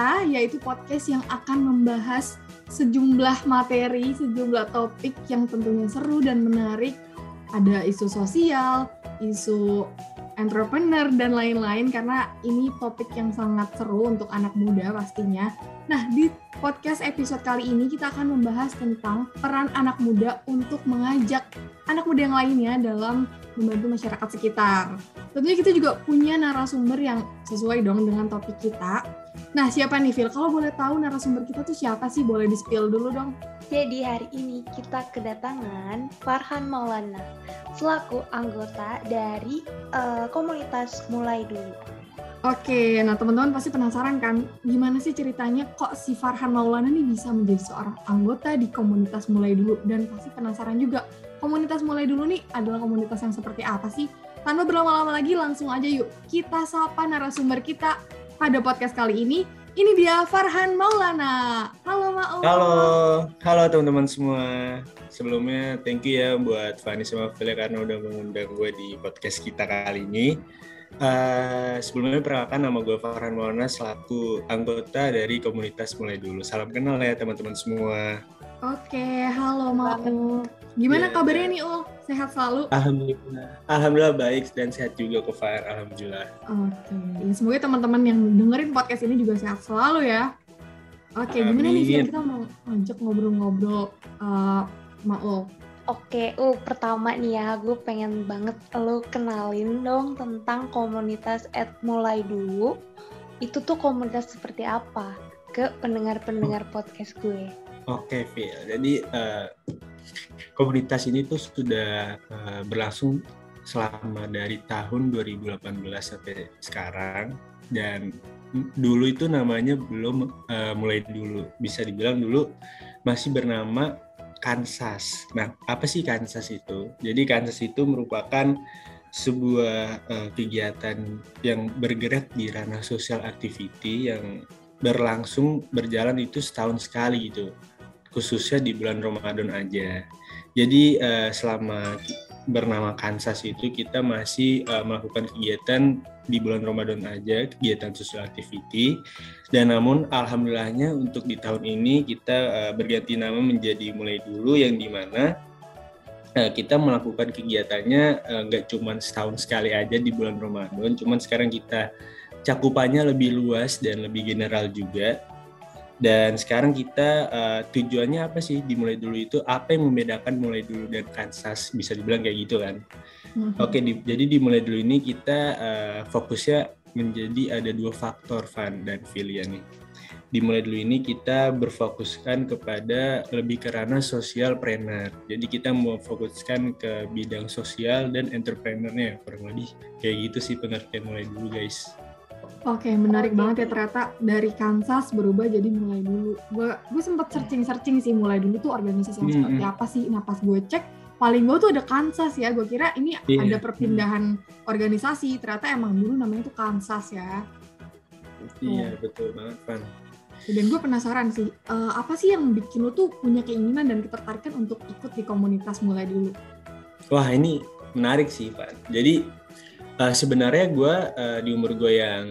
Kita, yaitu podcast yang akan membahas sejumlah materi, sejumlah topik yang tentunya seru dan menarik. Ada isu sosial, isu entrepreneur, dan lain-lain, karena ini topik yang sangat seru untuk anak muda pastinya. Nah, di podcast episode kali ini kita akan membahas tentang peran anak muda untuk mengajak anak muda yang lainnya dalam membantu masyarakat sekitar. Tentunya kita juga punya narasumber yang sesuai dong dengan topik kita. Nah, siapa nih, Phil? Kalau boleh tahu narasumber kita tuh siapa sih? Boleh di-spill dulu dong. Jadi hari ini kita kedatangan Farhan Maulana selaku anggota dari eh, komunitas Mulai Dulu. Oke, nah teman-teman pasti penasaran kan, gimana sih ceritanya kok si Farhan Maulana nih bisa menjadi seorang anggota di komunitas Mulai Dulu? Dan pasti penasaran juga, komunitas Mulai Dulu nih adalah komunitas yang seperti apa sih? Tanpa berlama-lama lagi, langsung aja yuk kita sapa narasumber kita pada podcast kali ini. Ini dia Farhan Maulana. Halo Maul. Halo, halo teman-teman semua. Sebelumnya thank you ya buat Fani sama Vile karena udah mengundang gue di podcast kita kali ini. Eh, sebelumnya perkenalkan nama gue Farhan Maulana selaku anggota dari komunitas Mulai Dulu. Salam kenal ya teman-teman semua. Oke, halo Maul. Gimana Ya. kabarnya nih Ul? Sehat selalu? Alhamdulillah. Alhamdulillah baik dan sehat juga kok Far. Alhamdulillah. Oke, ya, semoga teman-teman yang dengerin podcast ini juga sehat selalu ya. Oke, gimana nih? Amin. kita mau ngajak ngobrol-ngobrol uh, Maul. Oke, uh, pertama nih ya, gue pengen banget lo kenalin dong tentang komunitas at Mulai Dulu. Itu tuh komunitas seperti apa ke pendengar-pendengar podcast gue. Oke, Phil. Jadi eh, komunitas ini tuh sudah eh, berlangsung selama dari tahun 2018 sampai sekarang dan dulu itu namanya belum eh, mulai dulu. Bisa dibilang dulu masih bernama Kansas. Nah, apa sih Kansas itu? Jadi Kansas itu merupakan sebuah eh, kegiatan yang bergerak di ranah social activity yang berlangsung berjalan itu setahun sekali gitu khususnya di bulan Ramadan aja. Jadi eh, selama bernama Kansas itu kita masih eh, melakukan kegiatan di bulan Ramadan aja, kegiatan social activity. Dan namun alhamdulillahnya untuk di tahun ini kita eh, berganti nama menjadi mulai dulu yang di mana kita melakukan kegiatannya nggak cuma setahun sekali aja di bulan Ramadan, cuman sekarang kita cakupannya lebih luas dan lebih general juga. Dan sekarang kita eh, tujuannya apa sih dimulai dulu itu? Apa yang membedakan mulai dulu dan Kansas? Bisa dibilang kayak gitu kan? Mhm. Oke, di- jadi dimulai dulu ini kita eh, fokusnya menjadi ada dua faktor Van dan Filia nih. Dimulai dulu ini kita berfokuskan kepada lebih ke ranah sosial planner. Jadi kita mau fokuskan ke bidang sosial dan entrepreneurnya kurang lebih kayak gitu sih pengertian mulai dulu guys. Oke, menarik banget ya ternyata dari Kansas berubah jadi mulai dulu. Gue gue sempat searching-searching sih mulai dulu tuh organisasi yang Hmm, seperti hmm. apa sih. Nah pas gue cek paling gue tuh ada Kansas ya. Gue kira ini Iya. ada perpindahan organisasi. Ternyata emang dulu namanya tuh Kansas ya. Iya betul banget Van. Dan gue penasaran sih, eh, apa sih yang bikin lo tuh punya keinginan dan ketertarikan untuk ikut di komunitas mulai dulu? Wah ini menarik sih Pak. Jadi eh, sebenarnya gue eh, di umur gue yang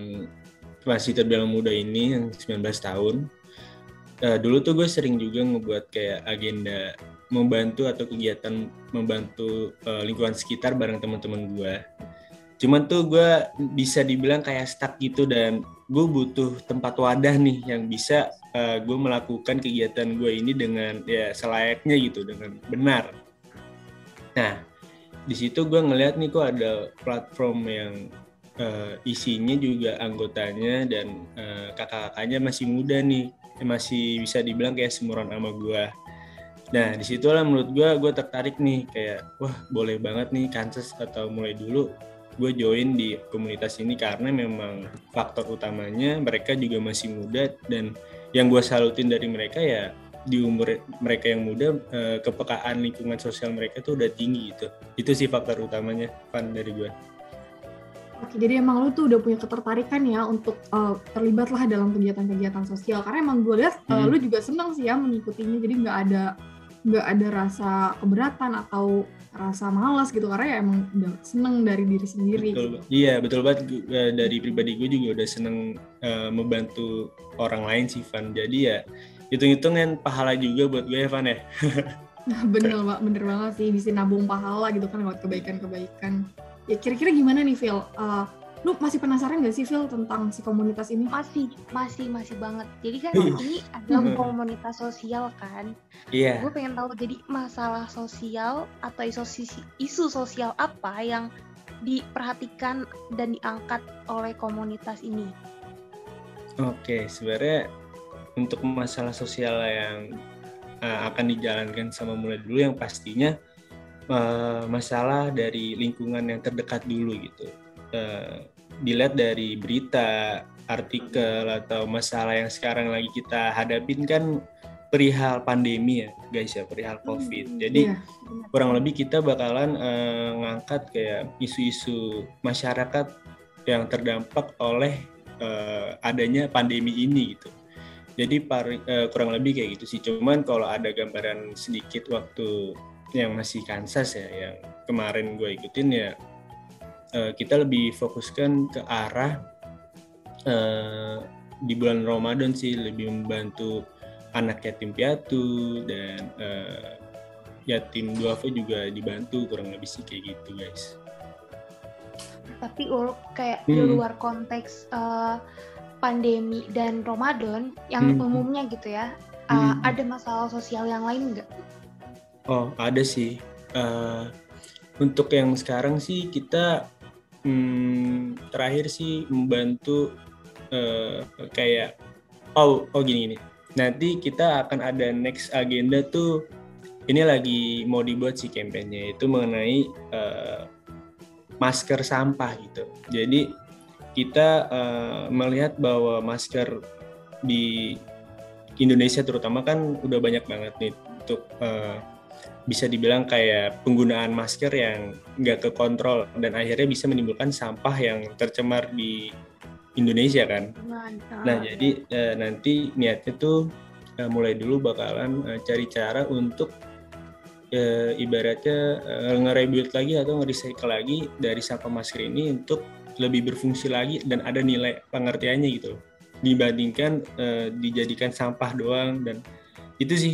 masih terbilang muda ini yang 19 tahun, eh, dulu tuh gue sering juga ngebuat kayak agenda membantu atau kegiatan membantu eh, lingkungan sekitar bareng teman-teman gue. Cuman tuh gue bisa dibilang kayak stuck gitu dan gue butuh tempat wadah nih yang bisa gue melakukan kegiatan gue ini dengan ya selayaknya gitu dengan benar. Nah, di situ gue ngeliat nih kok ada platform yang eh, isinya juga anggotanya dan eh, kakak-kakaknya masih muda nih, Eh, masih bisa dibilang kayak seumuran sama gue. Nah, di situlah menurut gue, gue tertarik nih kayak, wah boleh banget nih Kansas atau mulai dulu gue join di komunitas ini karena memang faktor utamanya mereka juga masih muda dan yang gue salutin dari mereka ya di umur mereka yang muda eh, kepekaan lingkungan sosial mereka tuh udah tinggi gitu itu sih faktor utamanya pan dari gue Oke, jadi emang lu tuh udah punya ketertarikan ya untuk eh, terlibat lah dalam kegiatan-kegiatan sosial. Karena emang gue lihat eh, Hmm. lu juga seneng sih ya mengikutinya. Jadi nggak ada nggak ada rasa keberatan atau rasa malas gitu. Karena ya emang udah seneng dari diri sendiri. betul gitu. Iya betul banget dari pribadi gue juga udah seneng eh, membantu orang lain sih Van jadi ya hitung-hitungan pahala juga buat gue ya Van ya Nah, bener, Pak. bener banget sih. Bisa nabung pahala gitu kan lewat kebaikan-kebaikan. Ya kira-kira gimana nih, Phil? Eh, lu masih penasaran gak sih, Phil, tentang si komunitas ini? Masih, masih, masih banget. Jadi kan Ih. ini adalah komunitas sosial kan. iya Gue pengen tahu jadi masalah sosial atau isu, isu sosial apa yang diperhatikan dan diangkat oleh komunitas ini. Oke, sebenarnya untuk masalah sosial yang uh, akan dijalankan sama mulai dulu yang pastinya uh, masalah dari lingkungan yang terdekat dulu gitu. Uh, dilihat dari berita, artikel atau masalah yang sekarang lagi kita hadapin kan perihal pandemi ya, guys ya, perihal COVID. Jadi Iya. kurang lebih kita bakalan eh, ngangkat kayak isu-isu masyarakat yang terdampak oleh eh, adanya pandemi ini gitu. Jadi pari- eh, kurang lebih kayak gitu sih. Cuman kalau ada gambaran sedikit waktu yang masih Kansas ya, yang kemarin gue ikutin ya, eh, kita lebih fokuskan ke arah eh, di bulan Ramadan sih lebih membantu anak yatim piatu dan eh, yatim duafa juga dibantu kurang lebih sih kayak gitu guys. Tapi ul kayak di Hmm. luar konteks eh, pandemi dan Ramadan yang Hmm. umumnya gitu ya, Hmm. ada masalah sosial yang lain nggak? Oh ada sih. Eh, untuk yang sekarang sih kita hmm, terakhir sih membantu eh, kayak oh oh gini gini. Nanti kita akan ada next agenda tuh ini lagi mau dibuat sih kampanye itu mengenai eh, masker sampah gitu. Jadi kita eh, melihat bahwa masker di Indonesia terutama kan udah banyak banget nih untuk eh, bisa dibilang kayak penggunaan masker yang nggak kekontrol dan akhirnya bisa menimbulkan sampah yang tercemar di Indonesia kan. Nah jadi eh, nanti niatnya tuh eh, mulai dulu bakalan eh, cari cara untuk ibaratnya nge-rebuild lagi atau nge-recycle lagi dari sampah masker ini untuk lebih berfungsi lagi dan ada nilai pengertiannya gitu loh. dibandingkan eh, dijadikan sampah doang dan itu sih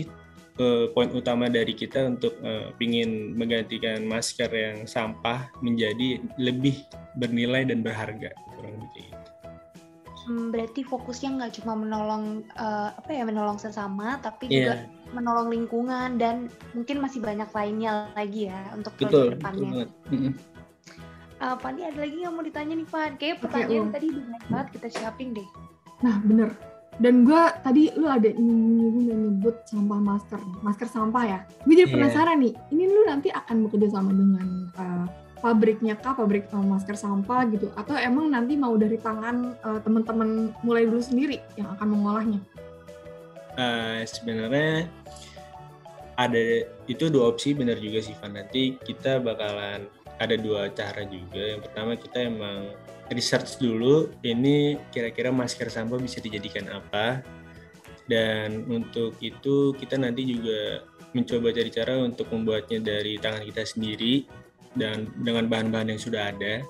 eh, poin utama dari kita untuk eh, pingin menggantikan masker yang sampah menjadi lebih bernilai dan berharga kurang lebih kayak gitu. Hmm, berarti fokusnya nggak cuma menolong eh, apa ya menolong sesama, tapi Iya. juga menolong lingkungan dan mungkin masih banyak lainnya lagi ya untuk betul proyek betul depannya. Mm-mm. Eh, Fandi ada lagi yang mau ditanya nih Pan? Kayaknya Oke, pertanyaan Um. tadi banyak banget kita siapin deh. Nah, bener. Dan gue tadi lu ada nyebut nyebut sampah masker, masker sampah ya. Gue jadi Iya. penasaran nih, ini lu nanti akan bekerja sama dengan eh, pabriknya kah, pabrik eh, masker sampah gitu, atau emang nanti mau dari tangan eh, teman-teman mulai dulu sendiri yang akan mengolahnya? Eh, sebenarnya ada itu dua opsi benar juga sih Van nanti kita bakalan ada dua cara juga. Yang pertama kita emang research dulu ini kira-kira masker sampah bisa dijadikan apa. Dan untuk itu kita nanti juga mencoba cari cara untuk membuatnya dari tangan kita sendiri dan dengan bahan-bahan yang sudah ada.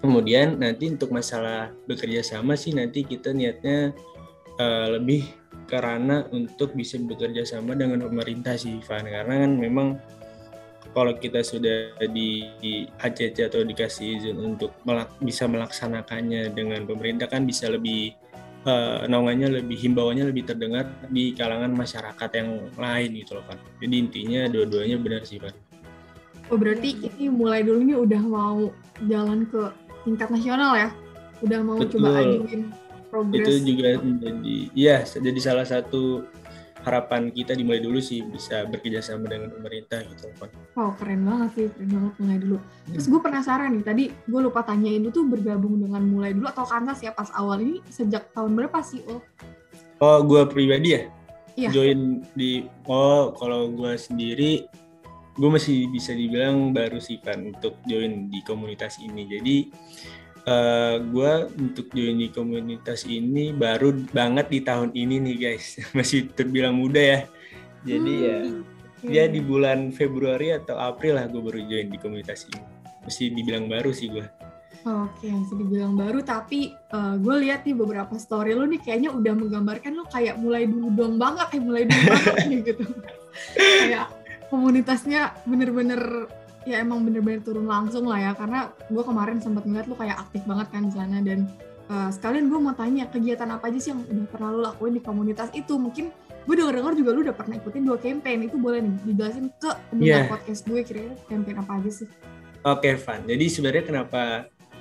Kemudian nanti untuk masalah bekerja sama sih nanti kita niatnya eh, lebih karena untuk bisa bekerja sama dengan pemerintah sih Van. Karena kan memang kalau kita sudah di, di HCC atau dikasih izin untuk melak- bisa melaksanakannya dengan pemerintah kan bisa lebih eh, naungannya lebih himbauannya lebih terdengar di kalangan masyarakat yang lain gitu loh Van. Jadi intinya dua-duanya benar sih Van. Oh berarti ini mulai dulu nih udah mau jalan ke tingkat nasional ya? Udah mau coba Betul. ajuin progres. Itu juga menjadi ya jadi salah satu harapan kita dimulai dulu sih bisa bekerjasama dengan pemerintah gitu Van. Wow, keren banget sih, keren banget mulai dulu. Terus gue penasaran nih, tadi gue lupa tanyain lu tuh bergabung dengan mulai dulu atau kantas ya pas awal ini sejak tahun berapa sih Oh, Oh, gue pribadi ya? Iya. Join di oh kalau gue sendiri gue masih bisa dibilang baru sih Van untuk join di komunitas ini. Jadi eh gue untuk join di komunitas ini baru banget di tahun ini nih guys. Masih terbilang muda ya. Jadi ya ya di bulan Februari atau April lah gue baru join di komunitas ini. Masih dibilang baru sih gue. Oke, masih dibilang baru, tapi gue lihat nih beberapa story lu nih kayaknya udah menggambarkan lu kayak mulai dulu dong banget, kayak mulai dulu banget nih gitu. kayak komunitasnya bener-bener ya emang bener-bener turun langsung lah ya, karena gue kemarin sempat ngeliat lu kayak aktif banget kan di sana dan eh, sekalian gue mau tanya kegiatan apa aja sih yang udah pernah lu lakuin di komunitas itu? Mungkin gue denger-denger juga lu udah pernah ikutin dua campaign itu boleh nih dijelasin ke pendengar Iya. podcast gue kira-kira campaign apa aja sih? Oke Van, jadi sebenarnya kenapa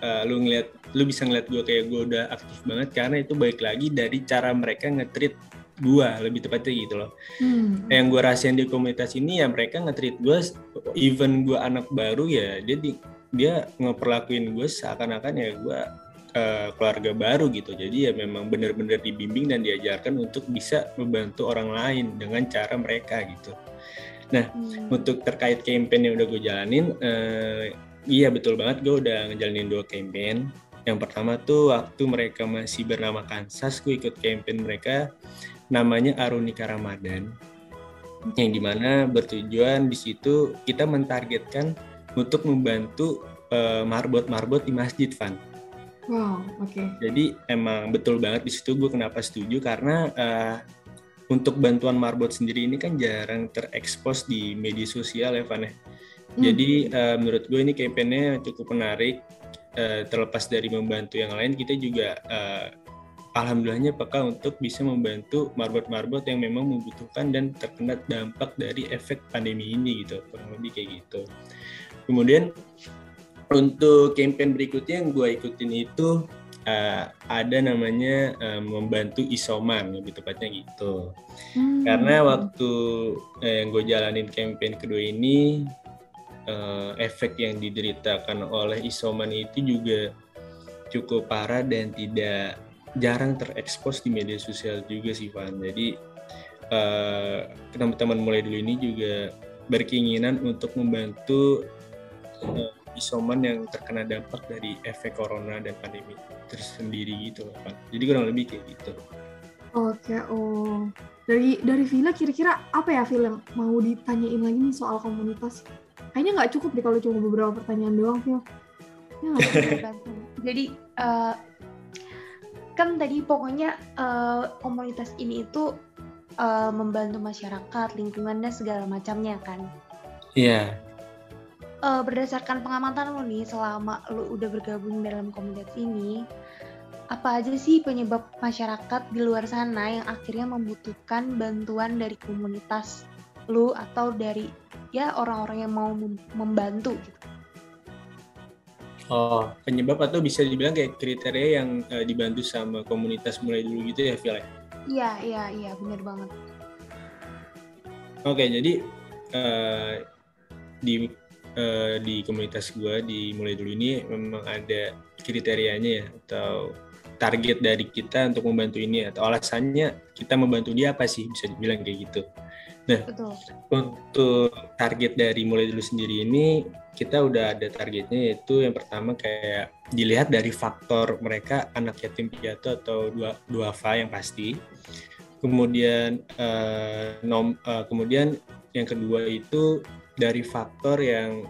uh, lu ngeliat, lu bisa ngeliat gue kayak gue udah aktif banget karena itu baik lagi dari cara mereka nge-treat gue lebih tepatnya gitu loh. Hmm. Yang gue rasain di komunitas ini ya mereka nge-treat gue, even gue anak baru ya dia di, dia ngeperlakuin gue seakan-akan ya gue uh, keluarga baru gitu. Jadi ya memang benar-benar dibimbing dan diajarkan untuk bisa membantu orang lain dengan cara mereka gitu. Hmm. Untuk terkait campaign yang udah gue jalanin, eh, iya betul banget gue udah ngejalanin dua campaign. Yang pertama tuh waktu mereka masih bernama Kansas, gue ikut campaign mereka namanya Arunika Ramadan. Yang di mana bertujuan di situ kita mentargetkan untuk membantu eh, marbot-marbot di masjid, Van. Wow, oke. Jadi emang betul banget di situ gue kenapa setuju karena eh, untuk bantuan marbot sendiri ini kan jarang terekspos di media sosial ya Van ya. Hmm. Jadi eh, menurut gue ini campaignnya cukup menarik. Eh, terlepas dari membantu yang lain, kita juga eh, alhamdulillahnya peka untuk bisa membantu marbot-marbot yang memang membutuhkan dan terkena dampak dari efek pandemi ini gitu, kurang lebih kayak gitu. Kemudian untuk campaign berikutnya yang gue ikutin itu eh, ada namanya eh, membantu isoman lebih tepatnya gitu. Hmm. Karena waktu eh, yang gue jalanin campaign kedua ini eh, efek yang dideritakan oleh isoman itu juga cukup parah dan tidak jarang terekspos di media sosial juga sih Van. Jadi eh, teman-teman mulai dulu ini juga berkeinginan untuk membantu eh, isoman yang terkena dampak dari efek corona dan pandemi tersendiri gitu loh Van. Jadi kurang lebih kayak gitu. Oke, oh. Dari dari Villa kira-kira apa ya yang mau ditanyain lagi nih soal komunitas? Kayaknya nggak cukup deh kalau cuma beberapa pertanyaan doang, Villa. Ya? Jadi eh, kan tadi pokoknya eh, komunitas ini itu eh, membantu masyarakat, lingkungan dan segala macamnya kan. Iya. Eh, berdasarkan pengamatan lo nih selama lo udah bergabung dalam komunitas ini, apa aja sih penyebab masyarakat di luar sana yang akhirnya membutuhkan bantuan dari komunitas lo atau dari ya orang-orang yang mau mem- membantu gitu? Oh, penyebab atau bisa dibilang kayak kriteria yang eh, dibantu sama komunitas mulai dulu gitu ya, Phil? ya? Iya, iya, iya, bener banget. Oke, jadi eh, di eh, di komunitas gua di mulai dulu ini memang ada kriterianya ya atau target dari kita untuk membantu ini atau alasannya kita membantu dia apa sih bisa dibilang kayak gitu. Betul. Untuk target dari mulai dulu sendiri ini kita udah ada targetnya yaitu yang pertama kayak dilihat dari faktor mereka anak yatim piatu atau dua duafa yang pasti. Kemudian eh, nom, eh, kemudian yang kedua itu dari faktor yang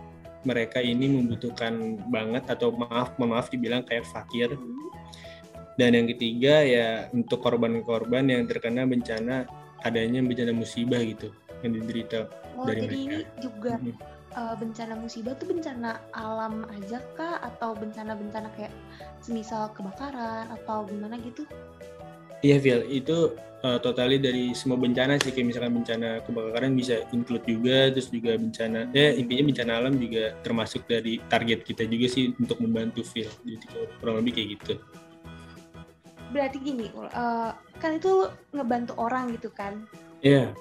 mereka ini membutuhkan banget atau maaf maaf dibilang kayak fakir. Dan yang ketiga ya untuk korban-korban yang terkena bencana adanya bencana musibah gitu yang diderita Oh, Dari jadi mereka. ini juga Mhm. eh, bencana musibah tuh bencana alam aja kah atau bencana-bencana kayak semisal kebakaran atau gimana gitu? Iya, Phil, itu uh, totali dari semua bencana sih, kayak misalkan bencana kebakaran bisa include juga, terus juga bencana, ya intinya bencana alam juga termasuk dari target kita juga sih untuk membantu Phil, jadi kurang lebih kayak gitu. Berarti gini, eh, kan itu ngebantu orang gitu kan? Iya,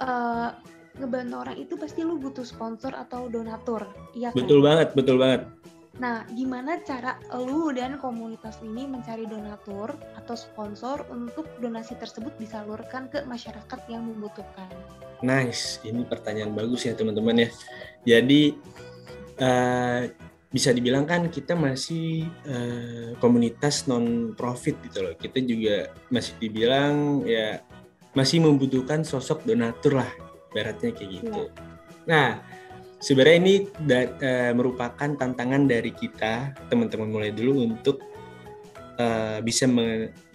Eh, ngebantu orang itu pasti lu butuh sponsor atau donatur, iya kan? betul banget, betul banget. Nah, gimana cara lu dan komunitas ini mencari donatur atau sponsor untuk donasi tersebut disalurkan ke masyarakat yang membutuhkan? Nice, ini pertanyaan bagus ya teman-teman ya. Jadi eh, bisa dibilang kan kita masih eh, komunitas non profit gitu loh. Kita juga masih dibilang ya masih membutuhkan sosok donatur lah, baratnya kayak gitu. Nah, sebenarnya ini da- eh, merupakan tantangan dari kita teman-teman mulai dulu untuk eh, bisa me-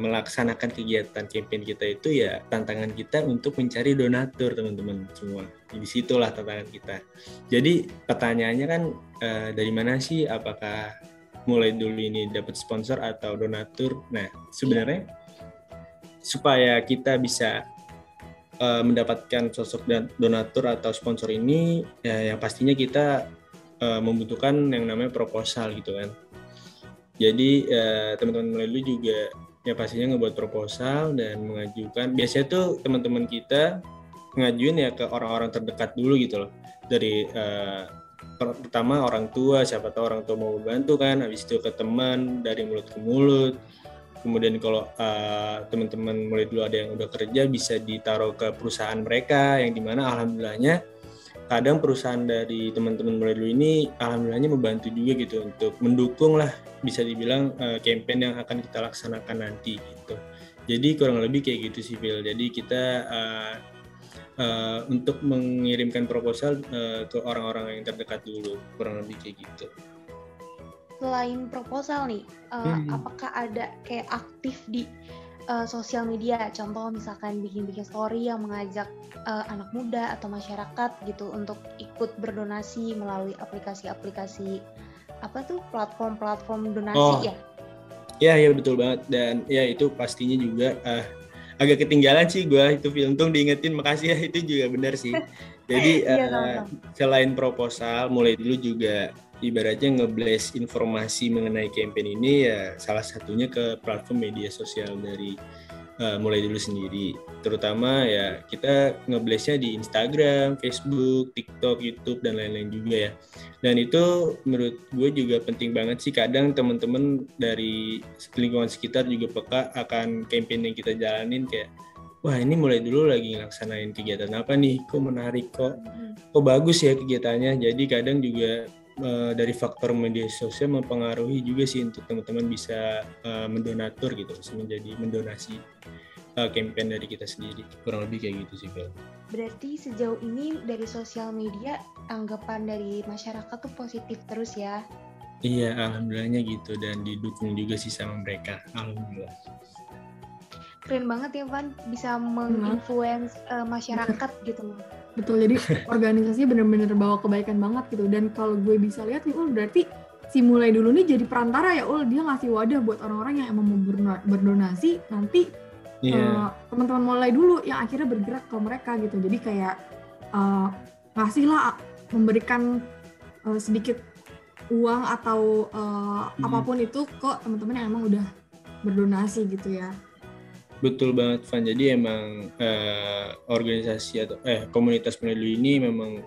melaksanakan kegiatan campaign kita itu ya tantangan kita untuk mencari donatur teman-teman semua. Di situlah tantangan kita. Jadi pertanyaannya kan eh, dari mana sih? Apakah mulai dulu ini dapat sponsor atau donatur? Nah sebenarnya supaya kita bisa eh, mendapatkan sosok dan donatur atau sponsor ini, ya yang pastinya kita eh, membutuhkan yang namanya proposal gitu kan. Jadi eh, teman-teman mulai dulu juga ya pastinya ngebuat proposal dan mengajukan. Biasanya tuh teman-teman kita ngajuin ya ke orang-orang terdekat dulu gitu loh. Dari per- pertama orang tua, siapa tahu orang tua mau bantu kan, habis itu ke teman dari mulut ke mulut. Kemudian kalau eh, teman-teman mulai dulu ada yang udah kerja bisa ditaruh ke perusahaan mereka yang di mana alhamdulillahnya kadang perusahaan dari teman-teman mulai dulu ini alhamdulillahnya membantu juga gitu untuk mendukung lah bisa dibilang campaign yang akan kita laksanakan nanti gitu. Jadi kurang lebih kayak gitu sih Phil. Jadi kita eh, eh, untuk mengirimkan proposal eh, ke orang-orang yang terdekat dulu kurang lebih kayak gitu. Selain proposal nih, eh, Hmm. apakah ada kayak aktif di eh, sosial media? Contoh misalkan bikin-bikin story yang mengajak eh, anak muda atau masyarakat gitu untuk ikut berdonasi melalui aplikasi-aplikasi apa tuh platform-platform donasi Oh. ya? Ya ya betul banget dan ya itu pastinya juga eh, agak ketinggalan sih gua itu film untung diingetin makasih ya itu juga benar sih. Jadi sama-sama. selain proposal mulai dulu juga ibaratnya ngeblast informasi mengenai campaign ini ya salah satunya ke platform media sosial dari eh, mulai dulu sendiri. Terutama ya kita ngeblastnya di Instagram, Facebook, TikTok, YouTube dan lain-lain juga ya. Dan itu menurut gue juga penting banget sih. Kadang teman-teman dari lingkungan sekitar juga peka akan campaign yang kita jalanin kayak wah ini mulai dulu lagi ngelaksanain kegiatan apa nih? Kok menarik kok? Hmm. kok bagus ya kegiatannya? Jadi kadang juga eh, dari faktor media sosial mempengaruhi juga sih untuk teman-teman bisa eh, mendonatur gitu bisa menjadi mendonasi eh, campaign dari kita sendiri kurang lebih kayak gitu sih Phil. Berarti sejauh ini dari sosial media anggapan dari masyarakat tuh positif terus ya? iya alhamdulillahnya gitu dan didukung juga sih sama mereka alhamdulillah Keren banget ya Van, bisa menginfluence eh, masyarakat gitu. Betul, jadi organisasinya bener-bener bawa kebaikan banget gitu. Dan kalau gue bisa lihat nih, Ul, berarti si mulai dulu nih jadi perantara ya, Ul. Dia ngasih wadah buat orang-orang yang emang mau berdonasi, nanti iya eh, teman-teman mulai dulu yang akhirnya bergerak ke mereka gitu. Jadi kayak eh, ngasih lah, memberikan eh, sedikit uang atau eh, Hmm. apa pun itu ke teman-teman yang emang udah berdonasi gitu ya. Betul banget Van. Jadi emang eh, organisasi atau eh komunitas penelu ini memang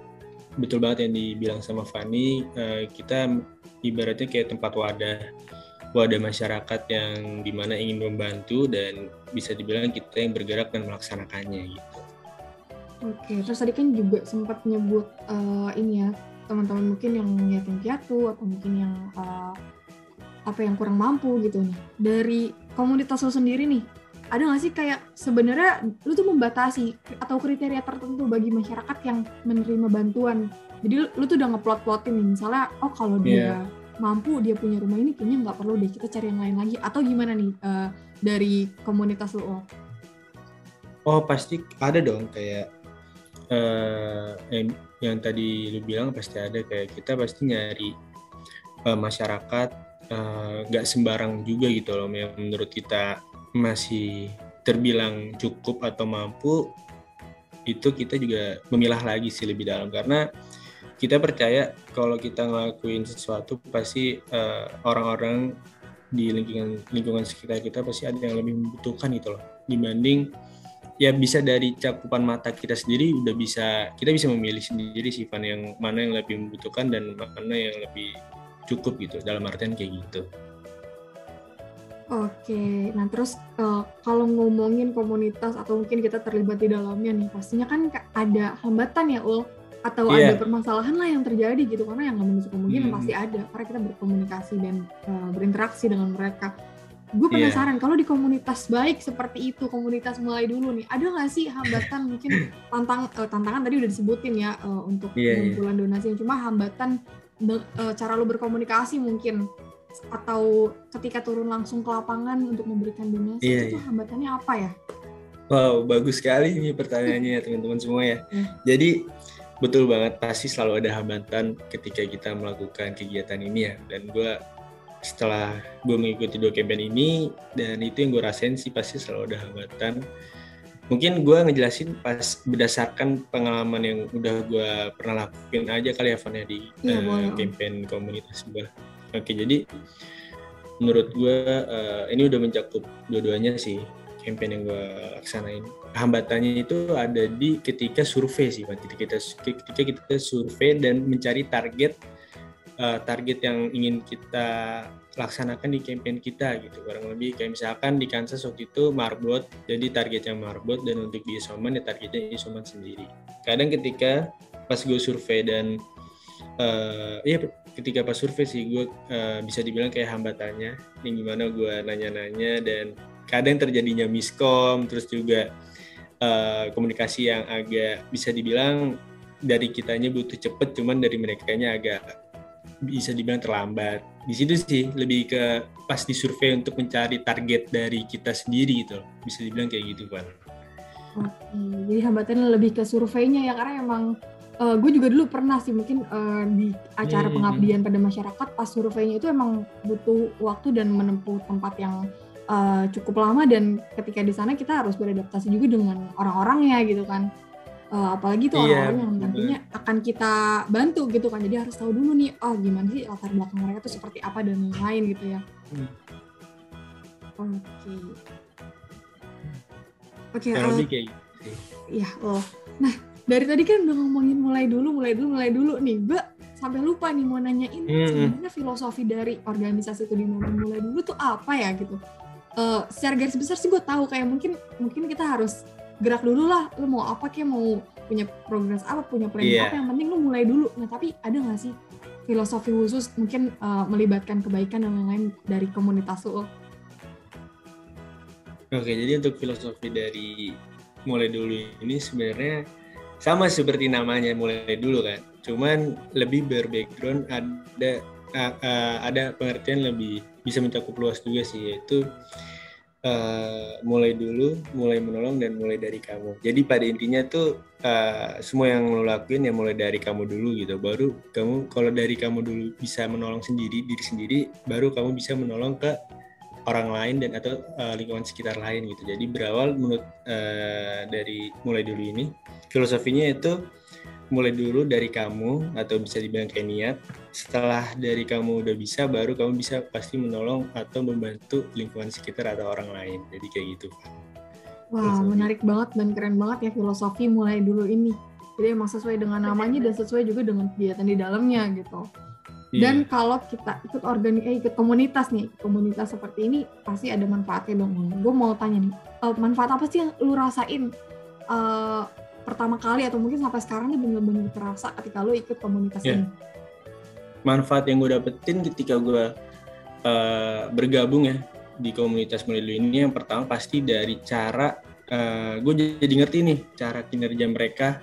betul banget yang dibilang sama Fani. eh, kita ibaratnya kayak tempat wadah wadah masyarakat yang di mana ingin membantu dan bisa dibilang kita yang bergerak dan melaksanakannya gitu. Oke, terus tadi kan juga sempat nyebut eh, ini ya teman-teman mungkin yang yatim piatu atau mungkin yang eh, apa yang kurang mampu gitu nih. Dari komunitas lo sendiri nih, ada nggak sih kayak sebenarnya lu tuh membatasi atau kriteria tertentu bagi masyarakat yang menerima bantuan. Jadi lu, tuh udah ngeplot-plotin nih, misalnya oh kalau dia mampu dia punya rumah ini kayaknya nggak perlu deh kita cari yang lain lagi atau gimana nih eh, dari komunitas lu? Oh, Oh pasti ada dong kayak eh, yang, yang tadi lu bilang pasti ada kayak kita pasti nyari eh, masyarakat nggak sembarang juga gitu loh yang menurut kita masih terbilang cukup atau mampu itu kita juga memilah lagi sih lebih dalam karena kita percaya kalau kita ngelakuin sesuatu pasti eh, orang-orang di lingkungan lingkungan sekitar kita pasti ada yang lebih membutuhkan gitu loh dibanding ya bisa dari cakupan mata kita sendiri udah bisa kita bisa memilih sendiri sih Van yang mana yang lebih membutuhkan dan mana yang lebih cukup gitu dalam artian kayak gitu. Oke, nah terus uh, kalau ngomongin komunitas atau mungkin kita terlibat di dalamnya nih, pastinya kan ada hambatan ya Ul atau Iya. ada permasalahan lah yang terjadi gitu karena yang nggak menutup kemungkinan Hmm. pasti ada karena kita berkomunikasi dan uh, berinteraksi dengan mereka. Gue Iya. penasaran kalau di komunitas baik seperti itu komunitas mulai dulu nih ada nggak sih hambatan mungkin tantang eh, tantangan tadi udah disebutin ya eh, untuk Iya, iya. pengumpulan donasi cuma hambatan de- cara lu berkomunikasi mungkin atau ketika turun langsung ke lapangan untuk memberikan donasi Iya, itu iya. hambatannya apa ya? Wow, bagus sekali nih pertanyaannya ya teman-teman semua ya. Hmm. Jadi betul banget pasti selalu ada hambatan ketika kita melakukan kegiatan ini ya. Dan gue setelah gue mengikuti dua campaign ini dan itu yang gue rasain sih pasti selalu ada hambatan. Mungkin gue ngejelasin pas berdasarkan pengalaman yang udah gue pernah lakuin aja kali ya Van ya di Iya, boleh, Om. campaign komunitas gue. Oke jadi menurut gue eh, ini udah mencakup dua-duanya sih campaign yang gue laksanain. Hambatannya itu ada di ketika survei sih Pak. ketika kita ketika kita survei dan mencari target eh, target yang ingin kita laksanakan di campaign kita gitu. Kurang lebih kayak misalkan di Kansas waktu itu marbot jadi targetnya marbot dan untuk di isoman ya targetnya isoman sendiri. Kadang ketika pas gue survei dan eh iya ketika pas survei sih gue eh, bisa dibilang kayak hambatannya. Yang gimana gue nanya-nanya dan kadang terjadinya miskom terus juga eh, komunikasi yang agak bisa dibilang dari kitanya butuh cepet cuman dari mereka agak bisa dibilang terlambat. Di situ sih lebih ke pas di survei untuk mencari target dari kita sendiri gitu bisa dibilang kayak gitu kan Oke, jadi hambatannya lebih ke surveinya ya karena emang gue juga dulu pernah sih mungkin eh, di acara Hmm. pengabdian pada masyarakat pas surveinya itu emang butuh waktu dan menempuh tempat yang eh, cukup lama dan ketika di sana kita harus beradaptasi juga dengan orang-orangnya gitu kan. Eh, apalagi tuh Iya, orang-orang yang bener. nantinya akan kita bantu gitu kan. Jadi harus tahu dulu nih, oh gimana sih latar belakang mereka tuh seperti apa dan lain-lain gitu ya. Hmm. Oke. Oke, eh, lebih kayak gitu sih. Iya, loh. Nah, dari tadi kan udah ngomongin mulai dulu, mulai dulu, mulai dulu nih. Gue sampai lupa nih mau nanyain Hmm. sebenarnya filosofi dari organisasi itu di momen mulai dulu tuh apa ya gitu. Eh, secara garis besar sih gue tahu kayak mungkin mungkin kita harus gerak dulu lah. Lu mau apa kayak mau punya progres apa, punya plan Iya. apa yang penting lu mulai dulu. Nah, tapi ada nggak sih filosofi khusus mungkin eh, melibatkan kebaikan dan lain-lain dari komunitas lu? Oke, jadi untuk filosofi dari mulai dulu ini sebenarnya sama seperti namanya mulai dulu kan. Cuman lebih berbackground ada a- a- ada pengertian lebih bisa mencakup luas juga sih yaitu eh, mulai dulu, mulai menolong dan mulai dari kamu. Jadi pada intinya tuh eh, semua yang lo lakuin ya mulai dari kamu dulu gitu. Baru kamu kalau dari kamu dulu bisa menolong sendiri diri sendiri, baru kamu bisa menolong ke orang lain dan atau uh, lingkungan sekitar lain gitu. Jadi berawal menurut uh, dari mulai dulu ini filosofinya itu mulai dulu dari kamu atau bisa dibilang kayak niat. Setelah dari kamu udah bisa, baru kamu bisa pasti menolong atau membantu lingkungan sekitar atau orang lain. Jadi kayak gitu. Wah, Filosofi. menarik banget dan keren banget ya filosofi mulai dulu ini. Jadi emang sesuai dengan namanya dan sesuai juga dengan kegiatan di dalamnya gitu. Dan Iya. kalau kita ikut organi eh, ikut komunitas nih, komunitas seperti ini pasti ada manfaatnya dong. Gue mau tanya nih, eh, manfaat apa sih yang lu rasain eh, pertama kali atau mungkin sampai sekarang nih bener-bener terasa ketika lu ikut komunitas Iya. ini? manfaat yang gue dapetin ketika gue uh, bergabung ya di komunitas mulai dulu ini yang pertama pasti dari cara uh, gue jadi ngerti nih cara kinerja mereka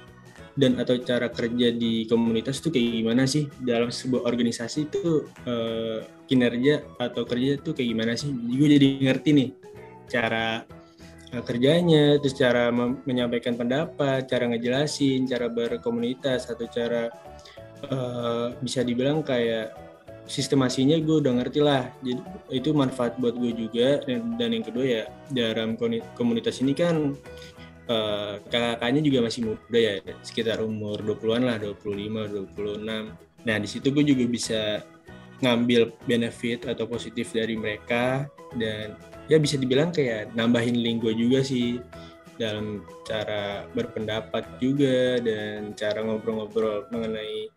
dan atau cara kerja di komunitas itu kayak gimana sih? Dalam sebuah organisasi itu uh, kinerja atau kerja itu kayak gimana sih? Gue jadi ngerti nih cara uh, kerjanya terus cara menyampaikan pendapat cara ngejelasin cara berkomunitas atau cara eh, bisa dibilang kayak sistemasinya gue udah ngerti lah. Jadi itu manfaat buat gue juga. Dan, dan yang kedua ya dalam komunitas ini kan eh, kakak-kakaknya juga masih muda ya sekitar umur 20-an lah 25 26 nah di situ gue juga bisa ngambil benefit atau positif dari mereka dan ya bisa dibilang kayak nambahin link juga sih dalam cara berpendapat juga dan cara ngobrol-ngobrol mengenai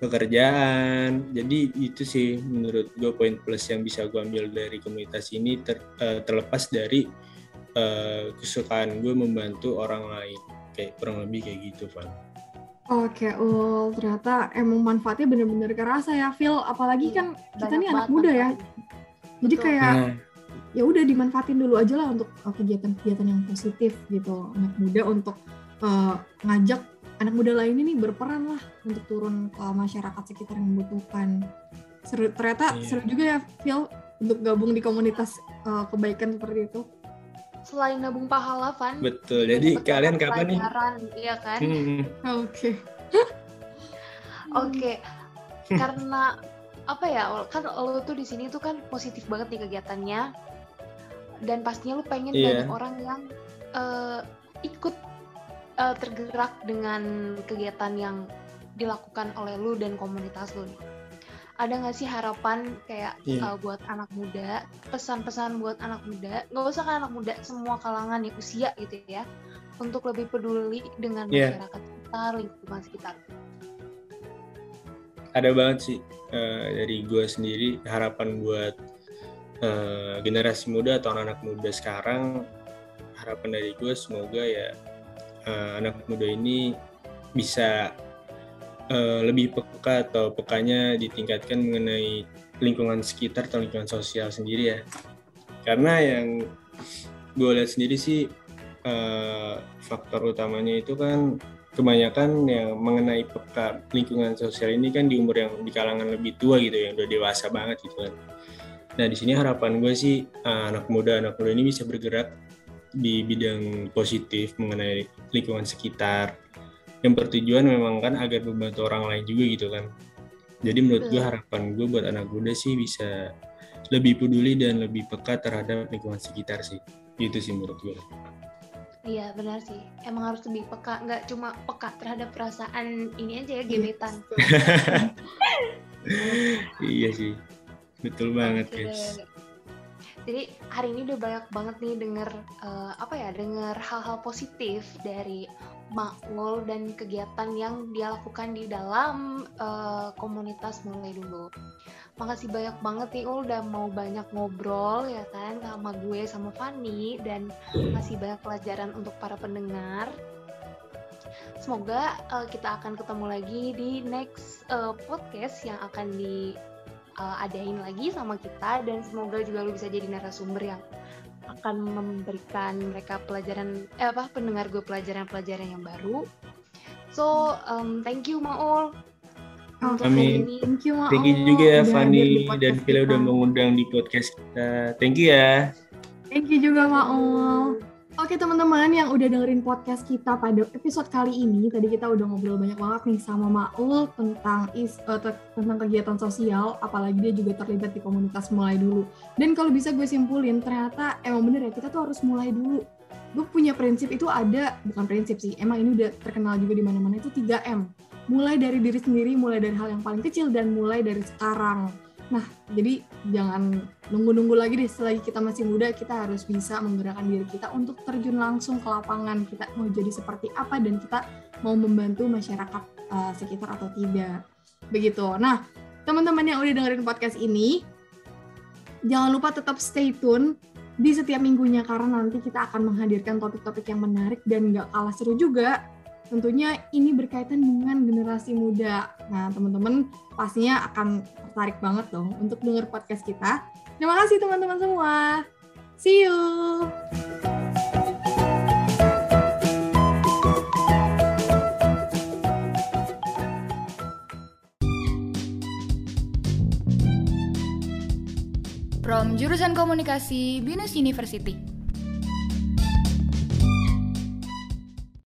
pekerjaan. Jadi itu sih menurut gue poin plus yang bisa gue ambil dari komunitas ini ter, uh, terlepas dari uh, kesukaan gue membantu orang lain. Kayak kurang lebih kayak gitu, Van. Oke, Ul. Ternyata emang manfaatnya bener-bener kerasa ya, Phil. Apalagi kan kita nih anak muda ya. Jadi Betul. kayak Nah, ya udah dimanfaatin dulu aja lah untuk uh, kegiatan-kegiatan yang positif gitu. Anak muda untuk uh, ngajak anak muda lainnya nih berperan lah untuk turun ke masyarakat sekitar yang membutuhkan. Seru, ternyata Iya. seru juga ya, Phil, untuk gabung di komunitas uh, kebaikan seperti itu. Selain nabung pahala, Van. betul. Jadi kalian kapan nih? pelajaran, Iya kan? Hmm, Oke. Oke, karena apa ya? Kan lo tuh di sini tuh kan positif banget nih kegiatannya, dan pastinya lo pengen Iya. banyak orang yang eh, ikut eh, tergerak dengan kegiatan yang dilakukan oleh lo dan komunitas lo nih. Ada nggak sih harapan kayak Iya. eh, buat anak muda, pesan-pesan buat anak muda, nggak usah kan anak muda, semua kalangan ya usia gitu ya, untuk lebih peduli dengan Iya. masyarakat sekitar, lingkungan sekitar. ada banget sih eh, dari gue sendiri harapan buat eh, generasi muda atau anak-anak muda sekarang harapan dari gue semoga ya eh, anak muda ini bisa eh, lebih peka atau pekanya ditingkatkan mengenai lingkungan sekitar atau lingkungan sosial sendiri ya karena yang gue lihat sendiri sih eh, faktor utamanya itu kan kebanyakan yang mengenai peka lingkungan sosial ini kan di umur yang di kalangan lebih tua gitu yang udah dewasa banget gitu kan. Nah di sini harapan gue sih uh, anak muda anak muda ini bisa bergerak di bidang positif mengenai lingkungan sekitar yang bertujuan memang kan agar membantu orang lain juga gitu kan. Jadi menurut gue Betul. harapan gue buat anak muda sih bisa lebih peduli dan lebih peka terhadap lingkungan sekitar sih. Gitu sih menurut gue. Iya benar sih, emang harus lebih peka, nggak cuma peka terhadap perasaan ini aja ya gebetan. iya sih. Betul banget guys. Jadi hari ini udah banyak banget nih denger eh, apa ya, denger hal-hal positif dari Makmul dan kegiatan yang dia lakukan di dalam eh, komunitas mulai dulu. Makasih banyak banget nih Ul udah mau banyak ngobrol ya kan sama gue sama Fanny dan masih banyak pelajaran untuk para pendengar. Semoga eh, kita akan ketemu lagi di next eh, podcast yang akan di uh, lagi sama kita dan semoga juga lu bisa jadi narasumber yang akan memberikan mereka pelajaran eh apa pendengar gue pelajaran-pelajaran yang baru. So um, thank you Maul untuk hari Amin. ini. Thank you, Maul. Thank you juga ya di dan Vila udah mengundang di podcast kita. Thank you ya. Thank you juga Maul. Oke teman-teman yang udah dengerin podcast kita pada episode kali ini, tadi kita udah ngobrol banyak banget nih sama Maul tentang is, te- tentang kegiatan sosial, apalagi dia juga terlibat di komunitas mulai dulu. Dan kalau bisa gue simpulin, ternyata emang bener ya kita tuh harus mulai dulu. Gue punya prinsip itu ada, bukan prinsip sih, emang ini udah terkenal juga di mana-mana itu 3M. Mulai dari diri sendiri, mulai dari hal yang paling kecil dan mulai dari sekarang. Nah, jadi jangan nunggu-nunggu lagi deh selagi kita masih muda kita harus bisa menggerakkan diri kita untuk terjun langsung ke lapangan. Kita mau jadi seperti apa dan kita mau membantu masyarakat uh, sekitar atau tidak. Begitu. Nah teman-teman yang udah dengerin podcast ini jangan lupa tetap stay tune di setiap minggunya karena nanti kita akan menghadirkan topik-topik yang menarik dan nggak kalah seru juga tentunya ini berkaitan dengan generasi muda nah teman-teman pastinya akan tertarik banget dong untuk denger podcast kita Terima kasih teman-teman semua. See you. From jurusan komunikasi Binus University.